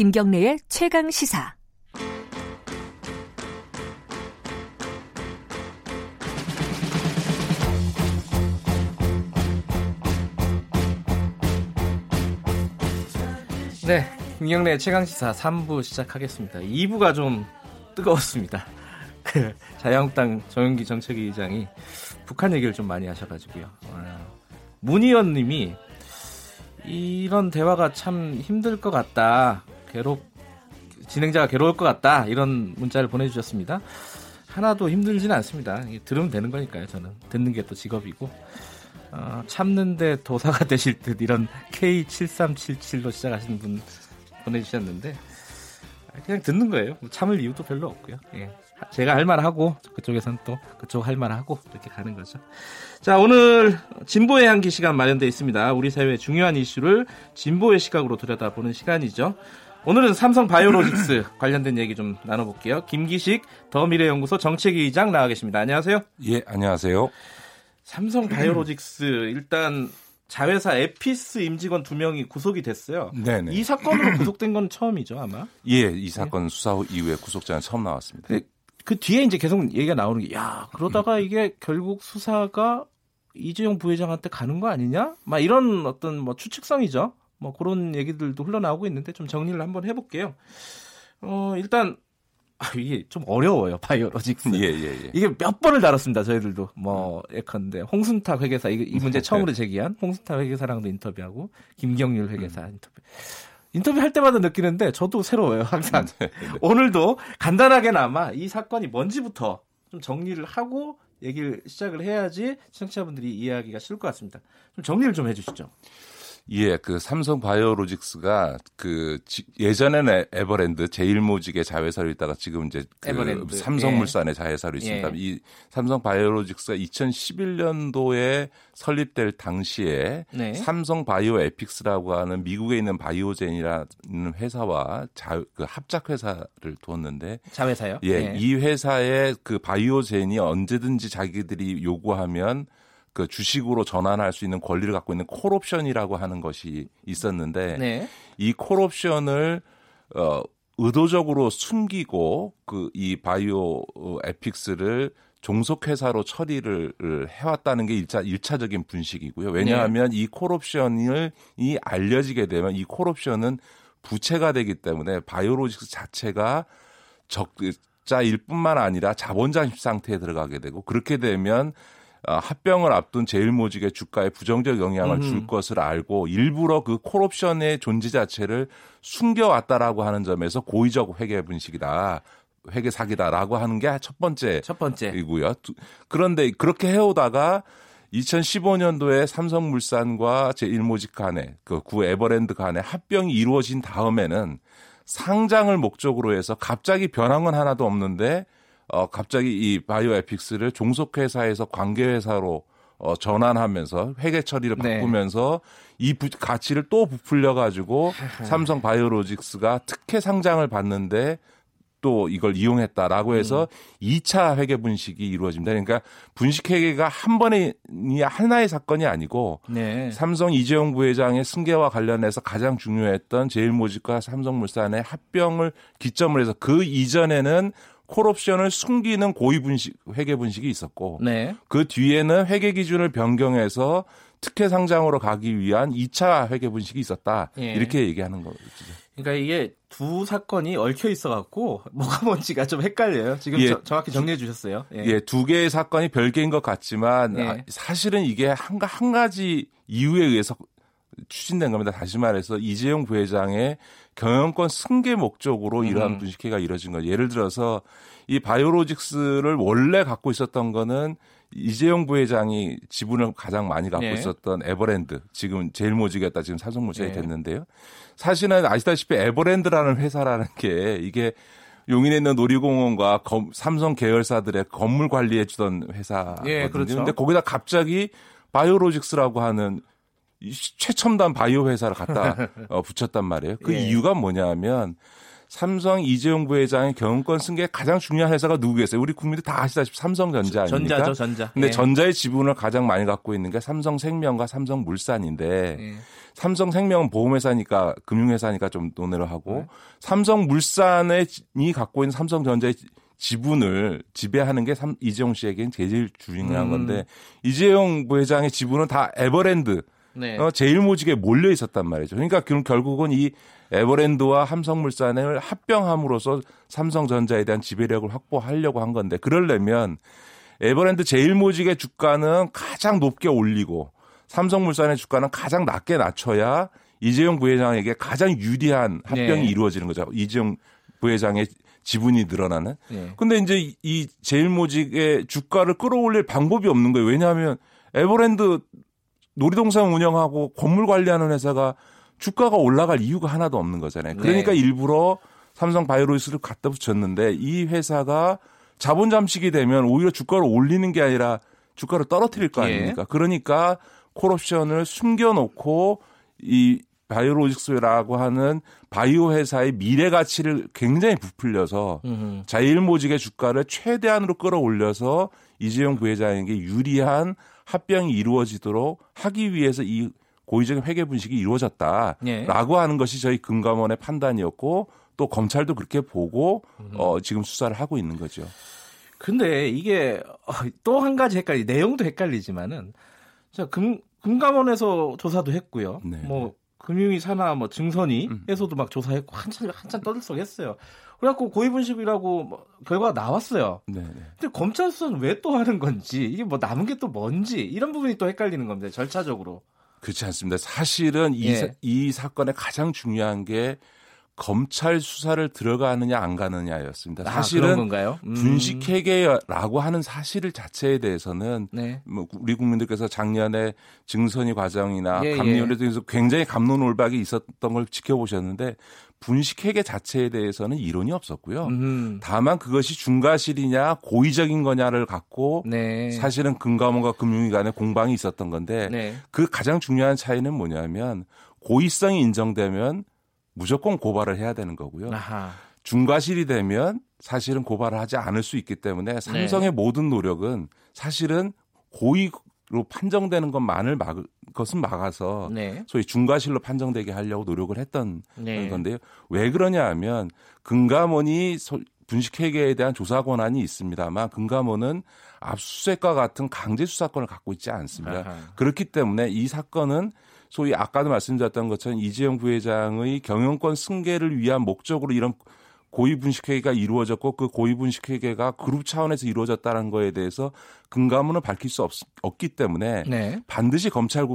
김경래의 최강 시사. 네, 김경래 최강 시사 3부 시작하겠습니다. 2부가 좀 뜨거웠습니다. 그 자유한국당 정영기 정책위 의장이 북한 얘기를 좀 많이 하셔가지고요. 어, 문희연 님이 이런 대화가 참 힘들 것 같다. 괴롭, 진행자가 괴로울 것 같다. 이런 문자를 보내주셨습니다. 하나도 힘들지는 않습니다. 들으면 되는 거니까요, 저는. 듣는 게 또 직업이고. 어, 참는데 도사가 되실 듯 이런 K7377로 시작하시는 분 보내주셨는데 그냥 듣는 거예요. 뭐 참을 이유도 별로 없고요. 예. 제가 할 말 하고 그쪽에선 또 그쪽 할 말 하고 이렇게 가는 거죠. 자 오늘 진보의 향기 시간 마련되어 있습니다. 우리 사회의 중요한 이슈를 진보의 시각으로 들여다보는 시간이죠. 오늘은 삼성 바이오로직스 관련된 얘기 좀 나눠볼게요. 김기식 더 미래연구소 정책위 의장 나와 계십니다. 안녕하세요. 예, 안녕하세요. 삼성 바이오로직스 일단 자회사 에피스 임직원 두 명이 구속이 됐어요. 네네. 이 사건으로 구속된 건 처음이죠, 아마. 예, 이 사건 네. 수사 후 이후에 구속자는 처음 나왔습니다. 네, 그 뒤에 이제 계속 얘기가 나오는 게, 야, 그러다가 이게 결국 수사가 이재용 부회장한테 가는 거 아니냐? 막 이런 어떤 뭐 추측성이죠. 뭐 그런 얘기들도 흘러나오고 있는데 좀 정리를 한번 해볼게요. 어, 일단 아, 이게 좀 어려워요 바이오로직스. 예, 예, 예. 이게 몇 번을 다뤘습니다 저희들도 뭐 예컨대 홍순탁 회계사 이, 이 문제 처음으로 제기한 홍순탁 회계사랑도 인터뷰하고 김경률 회계사 음. 인터뷰. 인터뷰 할 때마다 느끼는데 저도 새로워요 항상. 네, 네. 오늘도 간단하게나마 이 사건이 뭔지부터 좀 정리를 하고 얘기를 시작을 해야지 시청자분들이 이해하기가 쉬울 것 같습니다. 좀 정리를 좀 해주시죠. 예, 그 삼성 바이오로직스가 그 예전에는 에버랜드 제일모직의 자회사로 있다가 지금 이제 그 에버랜드. 삼성물산의 예. 자회사로 있습니다. 예. 이 삼성 바이오로직스가 2011년도에 설립될 당시에 네. 삼성 바이오 에피스라고 하는 미국에 있는 바이오젠이라는 회사와 자, 그 합작 회사를 두었는데 자회사요? 예, 예. 이 회사의 그 바이오젠이 언제든지 자기들이 요구하면 그 주식으로 전환할 수 있는 권리를 갖고 있는 콜옵션이라고 하는 것이 있었는데 네. 이 콜옵션을 어 의도적으로 숨기고 그 이 바이오 에픽스를 종속회사로 처리를 해왔다는 게 1차, 1차적인 분식이고요. 왜냐하면 네. 이 콜옵션을 이 알려지게 되면 이 콜옵션은 부채가 되기 때문에 바이오로직스 자체가 적자일 뿐만 아니라 자본장입 상태에 들어가게 되고 그렇게 되면 어, 합병을 앞둔 제일모직의 주가에 부정적 영향을 음흠. 줄 것을 알고 일부러 그 콜옵션의 존재 자체를 숨겨왔다라고 하는 점에서 고의적 회계 분식이다. 회계 사기다라고 하는 게 첫 번째. 첫 번째이고요. 그런데 그렇게 해오다가 2015년도에 삼성물산과 제1모직 간에 그구 에버랜드 간에 합병이 이루어진 다음에는 상장을 목적으로 해서 갑자기 변한 건 하나도 없는데 어, 갑자기 이 바이오 에픽스를 종속회사에서 관계회사로 어, 전환하면서 회계 처리를 네. 바꾸면서 네. 이 부, 가치를 또 부풀려 가지고 삼성 바이오로직스가 특혜 상장을 받는데 또 이걸 이용했다라고 해서 음. 2차 회계 분식이 이루어집니다. 그러니까 분식 회계가 한 번에 하나의 사건이 아니고 네. 삼성 이재용 부회장의 승계와 관련해서 가장 중요했던 제일모직과 삼성물산의 합병을 기점으로 해서 그 이전에는 콜옵션을 숨기는 고의 분식 회계 분식이 있었고 네. 그 뒤에는 회계 기준을 변경해서 특혜 상장으로 가기 위한 2차 회계 분식이 있었다. 예. 이렇게 얘기하는 거죠. 그러니까 이게 두 사건이 얽혀 있어 갖고 뭐가 뭔지가 좀 헷갈려요. 지금 예. 저, 정확히 정리해 주셨어요. 예. 예. 두 개의 사건이 별개인 것 같지만 예. 아, 사실은 이게 한, 한 가지 이유에 의해서 추진된 겁니다. 다시 말해서 이재용 부회장의 경영권 승계 목적으로 음. 이러한 분식회가 이뤄진 거예요. 예를 들어서 이 바이오로직스를 원래 갖고 있었던 거는 이재용 부회장이 지분을 가장 많이 갖고 네. 있었던 에버랜드 지금 제일모직이었다 지금 사성모직이 네. 됐는데요. 사실은 아시다시피 에버랜드라는 회사라는 게 이게 용인에 있는 놀이공원과 검, 삼성 계열사들의 건물 관리해 주던 회사거든요. 예, 그렇죠. 근데 거기다 갑자기 바이오로직스라고 하는 최첨단 바이오 회사를 갖다 어, 붙였단 말이에요. 그 예. 이유가 뭐냐면 삼성 이재용 부회장의 경영권 승계에 가장 중요한 회사가 누구겠어요? 우리 국민들 다 아시다시피 삼성전자 아닙니까? 전자죠, 전자. 근데 예. 전자의 지분을 가장 많이 갖고 있는 게 삼성생명과 삼성물산인데 예. 삼성생명은 보험회사니까 금융회사니까 좀 논의를 하고 네. 삼성물산이 갖고 있는 삼성전자의 지분을 지배하는 게 삼, 이재용 씨에겐 제일 중요한 음. 건데 이재용 부회장의 지분은 다 에버랜드 네. 어, 제일 모직에 몰려 있었단 말이죠. 그러니까 결국은 이 에버랜드와 삼성물산을 합병함으로써 삼성전자에 대한 지배력을 확보하려고 한 건데 그러려면 에버랜드 제일 모직의 주가는 가장 높게 올리고 삼성물산의 주가는 가장 낮게 낮춰야 이재용 부회장에게 가장 유리한 합병이 네. 이루어지는 거죠. 이재용 부회장의 지분이 늘어나는. 네. 근데 이제 이- 이 제일모직의 주가를 끌어올릴 방법이 없는 거예요. 왜냐하면 에버랜드 놀이동산 운영하고 건물 관리하는 회사가 주가가 올라갈 이유가 하나도 없는 거잖아요. 그러니까 네. 일부러 삼성 바이오로이스를 갖다 붙였는데 이 회사가 자본 잠식이 되면 오히려 주가를 올리는 게 아니라 주가를 떨어뜨릴 거 예. 아닙니까? 그러니까 콜옵션을 숨겨놓고 이 바이오로직스라고 하는 바이오 회사의 미래 가치를 굉장히 부풀려서. 자일모직의 주가를 최대한으로 끌어올려서 이재용 부회장에게 유리한 합병이 이루어지도록 하기 위해서 이 고의적인 회계 분식이 이루어졌다라고 예. 하는 것이 저희 금감원의 판단이었고 또 검찰도 그렇게 보고 어, 지금 수사를 하고 있는 거죠. 근데 이게 또 한 가지 헷갈리 내용도 헷갈리지만은 자, 금 금감원에서 조사도 했고요. 네. 뭐 금융위 산하 뭐 증선이 음. 에서도 막 조사했고 한참 한참 떠들썩했어요. 그래갖고 고의분식이라고 뭐 결과가 나왔어요. 네, 네. 근데 검찰 수사는 왜 또 하는 건지 이게 뭐 남은 게 또 뭔지 이런 부분이 또 헷갈리는 겁니다. 절차적으로. 그렇지 않습니다. 사실은 이, 예. 사- 이 사건의 가장 중요한 게 검찰 수사를 들어가느냐 안 가느냐였습니다. 아, 사실은 건가요? 음. 분식 회계라고 하는 사실 자체에 대해서는 네. 뭐 우리 국민들께서 작년에 증선이 과정이나 예, 감리원에 예. 대해서 굉장히 감론올박이 있었던 걸 지켜보셨는데 분식 회계 자체에 대해서는 이론이 없었고요. 음. 다만 그것이 중과실이냐 고의적인 거냐를 갖고 네. 사실은 금감원과 금융위 간에 공방이 있었던 건데 네. 그 가장 중요한 차이는 뭐냐면 고의성이 인정되면 무조건 고발을 해야 되는 거고요. 아하. 중과실이 되면 사실은 고발을 하지 않을 수 있기 때문에 삼성의 모든 노력은 사실은 고의로 판정되는 것만을 막 것은 막아서 네. 소위 중과실로 판정되게 하려고 노력을 했던 네. 건데요. 왜 그러냐 하면 금감원이 소- 분식회계에 대한 조사 권한이 있습니다만 금감원은 압수수색과 같은 강제 수사권을 갖고 있지 않습니다. 아하. 그렇기 때문에 이 사건은 소위 아까도 말씀드렸던 것처럼 이재용 부회장의 경영권 승계를 위한 목적으로 이런 고의 분식회계가 이루어졌고 그 고의 분식회계가 그룹 차원에서 이루어졌다는 거에 대해서 금감원은 밝힐 수 없, 없기 때문에 네. 반드시 검찰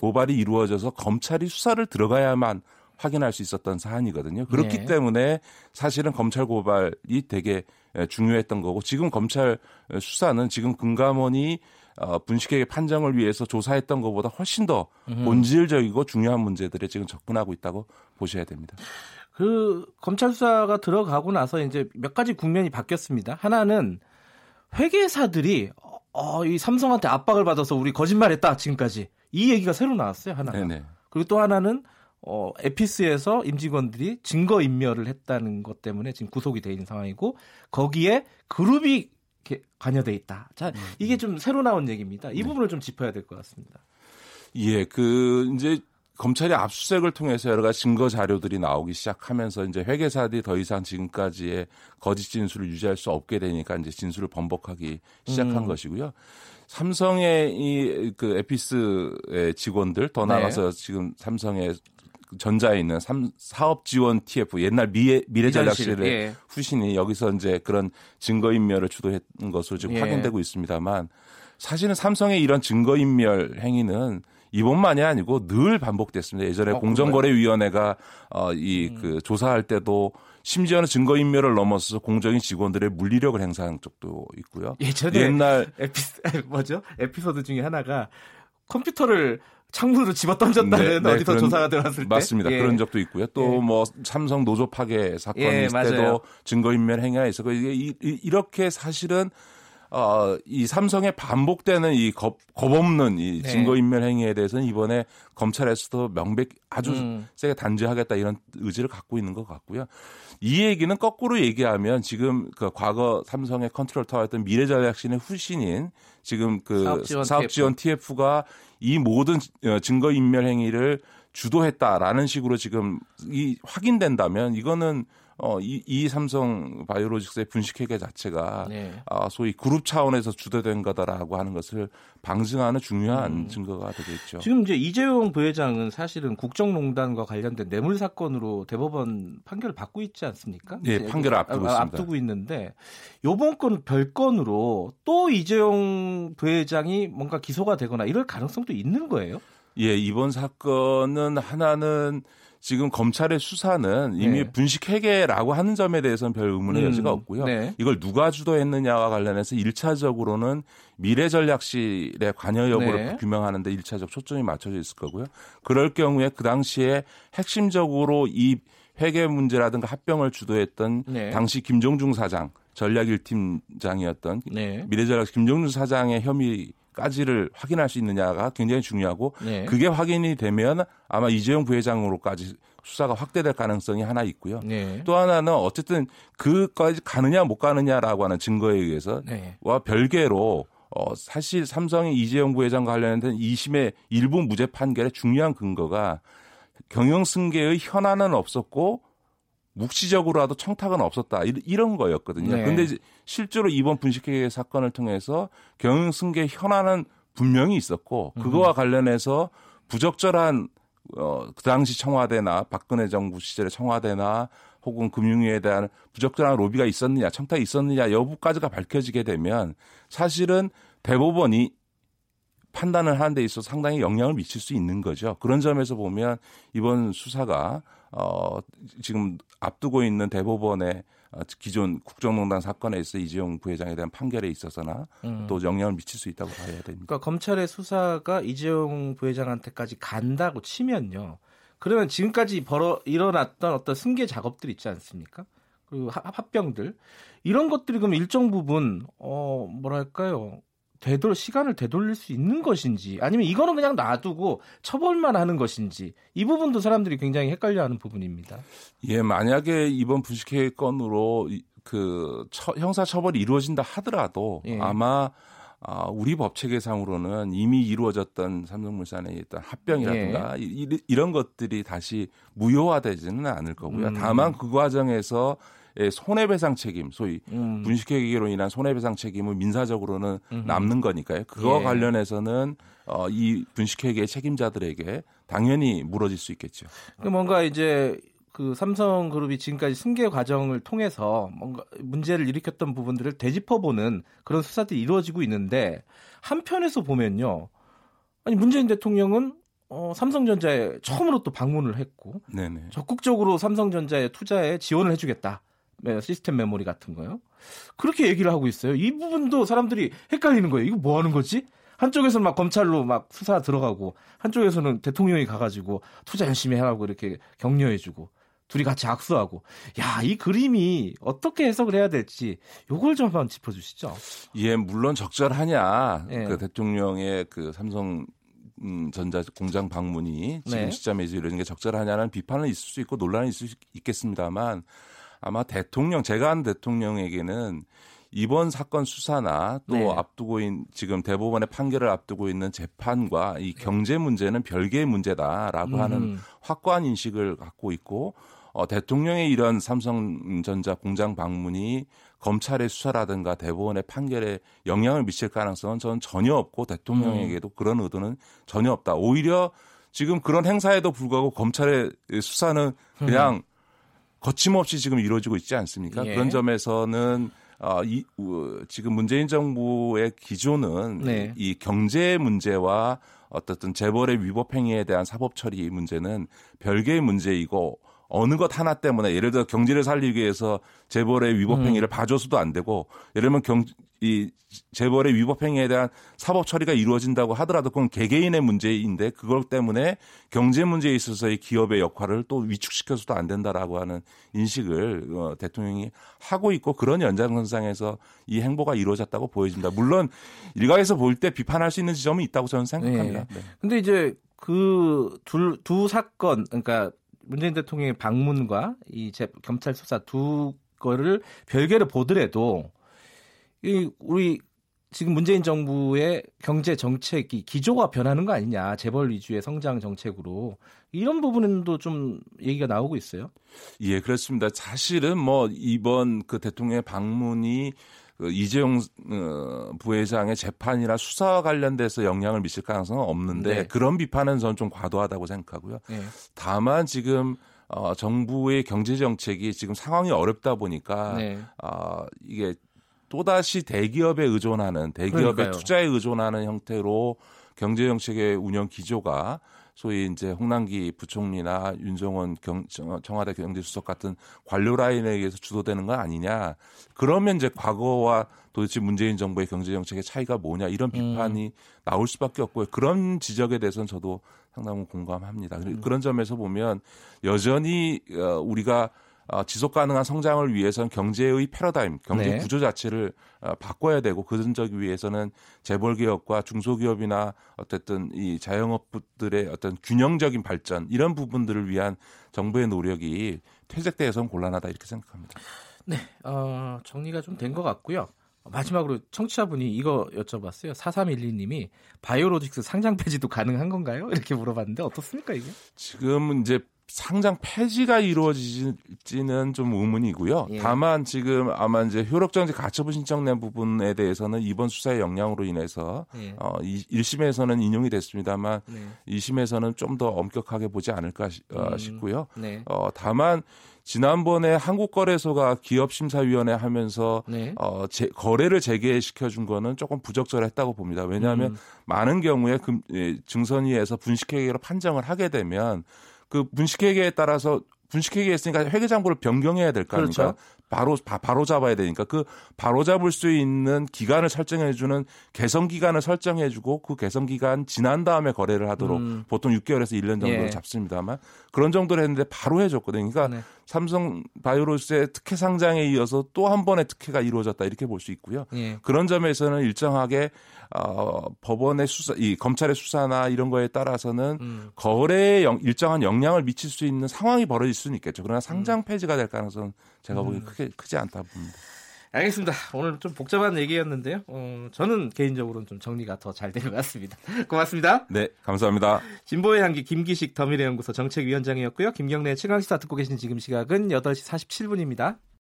고발이 이루어져서 검찰이 수사를 들어가야만 확인할 수 있었던 사안이거든요. 그렇기 네. 때문에 사실은 검찰 고발이 되게 에, 중요했던 거고 지금 검찰 에, 수사는 지금 금감원이 어, 분식회계 판정을 위해서 조사했던 것보다 훨씬 더 본질적이고 중요한 문제들에 지금 접근하고 있다고 보셔야 됩니다. 그 검찰 수사가 들어가고 나서 이제 몇 가지 국면이 바뀌었습니다. 하나는 회계사들이 어, 어, 이 삼성한테 압박을 받아서 우리 거짓말했다 지금까지 이 얘기가 새로 나왔어요. 네네. 그리고 또 하나는 어, 에피스에서 임직원들이 증거 인멸을 했다는 것 때문에 지금 구속이 돼 있는 상황이고 거기에 그룹이 이렇게 관여돼 있다. 자 이게 좀 새로 나온 얘기입니다. 이 부분을 좀 짚어야 될 것 같습니다. 예, 그 이제 검찰이 압수수색을 통해서 여러 가지 증거 자료들이 나오기 시작하면서 이제 회계사들이 더 이상 지금까지의 거짓 진술을 유지할 수 없게 되니까 이제 진술을 번복하기 시작한 음. 것이고요. 삼성의 이 그 에피스의 직원들 더 네. 나가서 지금 삼성의 전자에 있는 삼, 사업 지원 TF 옛날 미래 미래 전략실의 예. 후신이 여기서 이제 그런 증거 인멸을 주도했던 것으로 지금 예. 확인되고 있습니다만 사실은 삼성의 이런 증거 인멸 행위는 이번만이 아니고 늘 반복됐습니다. 예전에 어, 공정거래위원회가 어, 이그 조사할 때도 심지어는 증거 인멸을 넘어서서 공정인 직원들의 물리력을 행사한 적도 있고요. 예전에 옛날 에피 뭐죠? 에피소드 중에 하나가 컴퓨터를 창문으로 집어 던졌다는 네, 네, 어디서 그런- 조사가 들어왔을 때 맞습니다. 예. 그런 적도 있고요. 또 예. 뭐 삼성 노조 파괴 사건이 예, 있을. 때도 증거 인멸 행위가 있었고 이게 이, 이- 이렇게 사실은 어, 이 삼성의 반복되는 이 겁, 겁 없는 이 네. 증거인멸 행위에 대해서는 이번에 검찰에서도 명백 아주 음. 세게 단죄하겠다 이런 의지를 갖고 있는 것 같고요. 이 얘기는 거꾸로 얘기하면 지금 그 과거 삼성의 컨트롤 타워였던 미래전략신의 후신인 지금 그 사업지원 사업지원 TF가 이 모든 어, 증거인멸 행위를 주도했다라는 식으로 지금 이 확인된다면 이거는 어, 이, 이 삼성 바이오로직스의 분식회계 자체가 네. 아, 소위 그룹 차원에서 주도된 거다라고 하는 것을 방증하는 중요한 증거가 되겠죠. 음. 지금 이제 이재용 부회장은 사실은 국정농단과 관련된 뇌물 사건으로 대법원 판결을 받고 있지 않습니까? 예, 이제 판결을 앞두고 있습니다. 앞두고 있는데 요번 건 별건으로 또 이재용 부회장이 뭔가 기소가 되거나 이럴 가능성도 있는 거예요? 예, 이번 사건은 하나는 지금 검찰의 수사는 이미 네. 분식 회계라고 하는 점에 대해서는 별 의문의 음, 여지가 없고요. 네. 이걸 누가 주도했느냐와 관련해서 1차적으로는 미래전략실의 관여 여부를 네. 규명하는데 1차적 초점이 맞춰져 있을 거고요. 그럴 경우에 그 당시에 핵심적으로 이 회계 문제라든가 합병을 주도했던 네. 당시 김종중 사장 전략 1팀장이었던 네. 미래전략 김종준 사장의 혐의 까지를 확인할 수 있느냐가 굉장히 중요하고 네. 그게 확인이 되면 아마 이재용 부회장으로까지 수사가 확대될 가능성이 하나 있고요. 네. 또 하나는 어쨌든 그까지 가느냐 못 가느냐라고 하는 증거에 의해서 네. 와 별개로 어 사실 삼성의 이재용 부회장 관련된 2심의 일부 무죄 판결의 중요한 근거가 경영 승계의 현안은 없었고 묵시적으로라도 청탁은 없었다 이- 이런 거였거든요. 네. 그런데 이제 실제로 이번 분식회계 사건을 통해서 경영 승계 현안은 분명히 있었고 그거와 관련해서 부적절한 어, 그 당시 청와대나 박근혜 정부 시절의 청와대나 혹은 금융위에 대한 부적절한 로비가 있었느냐, 청탁이 있었느냐 여부까지가 밝혀지게 되면 사실은 대법원이 판단을 하는 데 있어서 상당히 영향을 미칠 수 있는 거죠. 그런 점에서 보면 이번 수사가 어 지금 앞두고 있는 대법원의 어, 기존 국정농단 사건에 있어 이재용 부회장에 대한 판결에 있어서나 음. 또 영향을 미칠 수 있다고 봐야 됩니다. 그러니까 검찰의 수사가 이재용 부회장한테까지 간다고 치면요. 그러면 지금까지 벌어 일어났던 어떤 승계 작업들 있지 않습니까? 그리고 하- 합병들 이런 것들이 그럼 일정 부분 어 뭐랄까요? 되돌 시간을 되돌릴 수 있는 것인지 아니면 이거는 그냥 놔두고 처벌만 하는 것인지 이 부분도 사람들이 굉장히 헷갈려하는 부분입니다. 예, 만약에 이번 분식회 건으로 이- 그 처- 형사 처벌이 이루어진다 하더라도 예. 아마 아, 우리 법 체계상으로는 이미 이루어졌던 삼성물산의 일단 합병이라든가 이, 이- 이런 것들이 다시 무효화되지는 않을 거고요. 음. 다만 그 과정에서 예, 손해배상 책임, 소위 음. 분식회계로 인한 손해배상 책임은 민사적으로는 음흠. 남는 거니까요. 그거와 예. 관련해서는 어, 이 분식회계 책임자들에게 당연히 물어질 수 있겠죠. 그 뭔가 이제 그 삼성그룹이 지금까지 승계 과정을 통해서 뭔가 문제를 일으켰던 부분들을 되짚어보는 그런 수사들이 이루어지고 있는데 한편에서 보면요. 아니 문재인 대통령은 어, 삼성전자에 처음으로 또 방문을 했고 네네. 적극적으로 삼성전자의 투자에 지원을 해주겠다. 네, 시스템 메모리 같은 거요. 그렇게 얘기를 하고 있어요. 이 부분도 사람들이 헷갈리는 거예요. 이거 뭐 하는 거지? 한쪽에서는 막 검찰로 막 수사 들어가고 한쪽에서는 대통령이 가가지고 투자 열심히 해가고 이렇게 격려해주고 둘이 같이 악수하고 야 이 그림이 어떻게 해석을 해야 될지 요걸 좀 한번 짚어주시죠. 예, 물론 적절하냐. 예. 그 대통령의 그 삼성 음, 전자 공장 방문이 지금 네. 시점에 이런 게 적절하냐는 비판은 있을 수 있고 논란이 있을 수 있겠습니다만 아마 대통령 제가 한 대통령에게는 이번 사건 수사나 또 네. 앞두고 있는 지금 대법원의 판결을 앞두고 있는 재판과 이 경제 문제는 별개의 문제다라고 하는 음. 확고한 인식을 갖고 있고 어, 대통령의 이런 삼성전자 공장 방문이 검찰의 수사라든가 대법원의 판결에 영향을 미칠 가능성은 저는 전혀 없고 대통령에게도 그런 의도는 전혀 없다. 오히려 지금 그런 행사에도 불구하고 검찰의 수사는 그냥 거침없이 지금 이루어지고 있지 않습니까? 예. 그런 점에서는 어, 이, 우, 지금 문재인 정부의 기조는 네. 이, 이 경제 문제와 어떻든 재벌의 위법 행위에 대한 사법 처리 문제는 별개의 문제이고 어느 것 하나 때문에 예를 들어 경제를 살리기 위해서 재벌의 위법 음. 행위를 봐줘서도 안 되고 예를 들면 경, 이 재벌의 위법 행위에 대한 사법 처리가 이루어진다고 하더라도 그건 개개인의 문제인데 그것 때문에 경제 문제에 있어서의 기업의 역할을 또 위축시켜서도 안 된다라고 하는 인식을 어, 대통령이 하고 있고 그런 연장선상에서 이 행보가 이루어졌다고 보여집니다. 물론 일각에서 볼 때 비판할 수 있는 지점은 있다고 저는 생각합니다. 네. 근데 이제 그 둘 두 사건 그러니까 문재인 대통령의 방문과 이 제, 검찰 수사 두 거를 별개로 보더라도 이 우리 지금 문재인 정부의 경제 정책이 기조가 변하는 거 아니냐 재벌 위주의 성장 정책으로 이런 부분도 좀 얘기가 나오고 있어요. 예, 그렇습니다. 사실은 뭐 이번 그 대통령의 방문이 그 이재용 어, 부회장의 재판이나 수사와 관련돼서 영향을 미칠 가능성은 없는데 네. 그런 비판은 저는 좀 과도하다고 생각하고요. 네. 다만 지금 어, 정부의 경제 정책이 지금 상황이 어렵다 보니까 네. 어, 이게 또다시 대기업에 의존하는 대기업의. 투자에 의존하는 형태로 경제 정책의 운영 기조가 소위 이제 홍남기 부총리나 윤정원 경, 청와대 경제수석 같은 관료 라인에 의해서 주도되는 건 아니냐. 그러면 이제 과거와 도대체 문재인 정부의 경제 정책의 차이가 뭐냐 이런 비판이 나올 수밖에 없고요. 그런 지적에 대해서는 저도 상당히 공감합니다. 그리고 그런 점에서 보면 여전히 어, 우리가 어, 지속 가능한 성장을 위해서는 경제의 패러다임, 경제 네. 구조 자체를 어, 바꿔야 되고 그전적 위해서는 재벌 기업과 중소기업이나 어쨌든 이 자영업들의 어떤 균형적인 발전 이런 부분들을 위한 정부의 노력이 퇴색돼서는 곤란하다 이렇게 생각합니다. 네, 어, 정리가 좀 된 것 같고요. 마지막으로 청취자분이 이거 여쭤봤어요. 4312님이 바이오로직스 상장 폐지도 가능한 건가요? 이렇게 물어봤는데 어떻습니까 이게? 지금 이제 상장 폐지가 이루어지지는 좀 의문이고요. 예. 다만 지금 아마 이제 효력정지 가처분 신청 낸 부분에 대해서는 이번 수사의 영향으로 인해서 예. 어, 이- 1심에서는 인용이 됐습니다만 네. 2심에서는 좀 더 엄격하게 보지 않을까 시- 어, 음. 싶고요. 네. 어, 다만 지난번에 한국거래소가 기업심사위원회 하면서 네. 어, 제, 거래를 재개시켜 준 거는 조금 부적절했다고 봅니다. 왜냐하면 음. 많은 경우에 금, 예, 증선위에서 분식회계로 판정을 하게 되면 그 분식회계에 따라서 분식회계 했으니까 회계장부를 변경해야 될 거 아닙니까? 그렇죠. 바로 바, 바로 잡아야 되니까 그 바로 잡을 수 있는 기간을 설정해 주는 개선 기간을 설정해 주고 그 개선 기간 지난 다음에 거래를 하도록 음. 보통 6개월에서 1년 정도를 예. 잡습니다만 그런 정도를 했는데 바로 해 줬거든요. 그러니까 네. 삼성 바이오로스의 특혜 상장에 이어서 또 한 번의 특혜가 이루어졌다 이렇게 볼 수 있고요. 예. 그런 점에서는 일정하게 어, 법원의 수사, 이 검찰의 수사나 이런 거에 따라서는 음. 거래에 영- 일정한 영향을 미칠 수 있는 상황이 벌어질 수는 있겠죠. 그러나 상장 폐지가 될 가능성은 제가 보기엔 음. 크게 크지 않다 봅니다. 알겠습니다. 오늘 좀 복잡한 얘기였는데요. 어, 저는 개인적으로는 좀 정리가 더 잘 된 것 같습니다. 고맙습니다. 네, 감사합니다. 진보의 향기 김기식 더미래연구소 정책위원장이었고요. 김경래 최강시사 듣고 계신 지금 시각은 8시 47분입니다.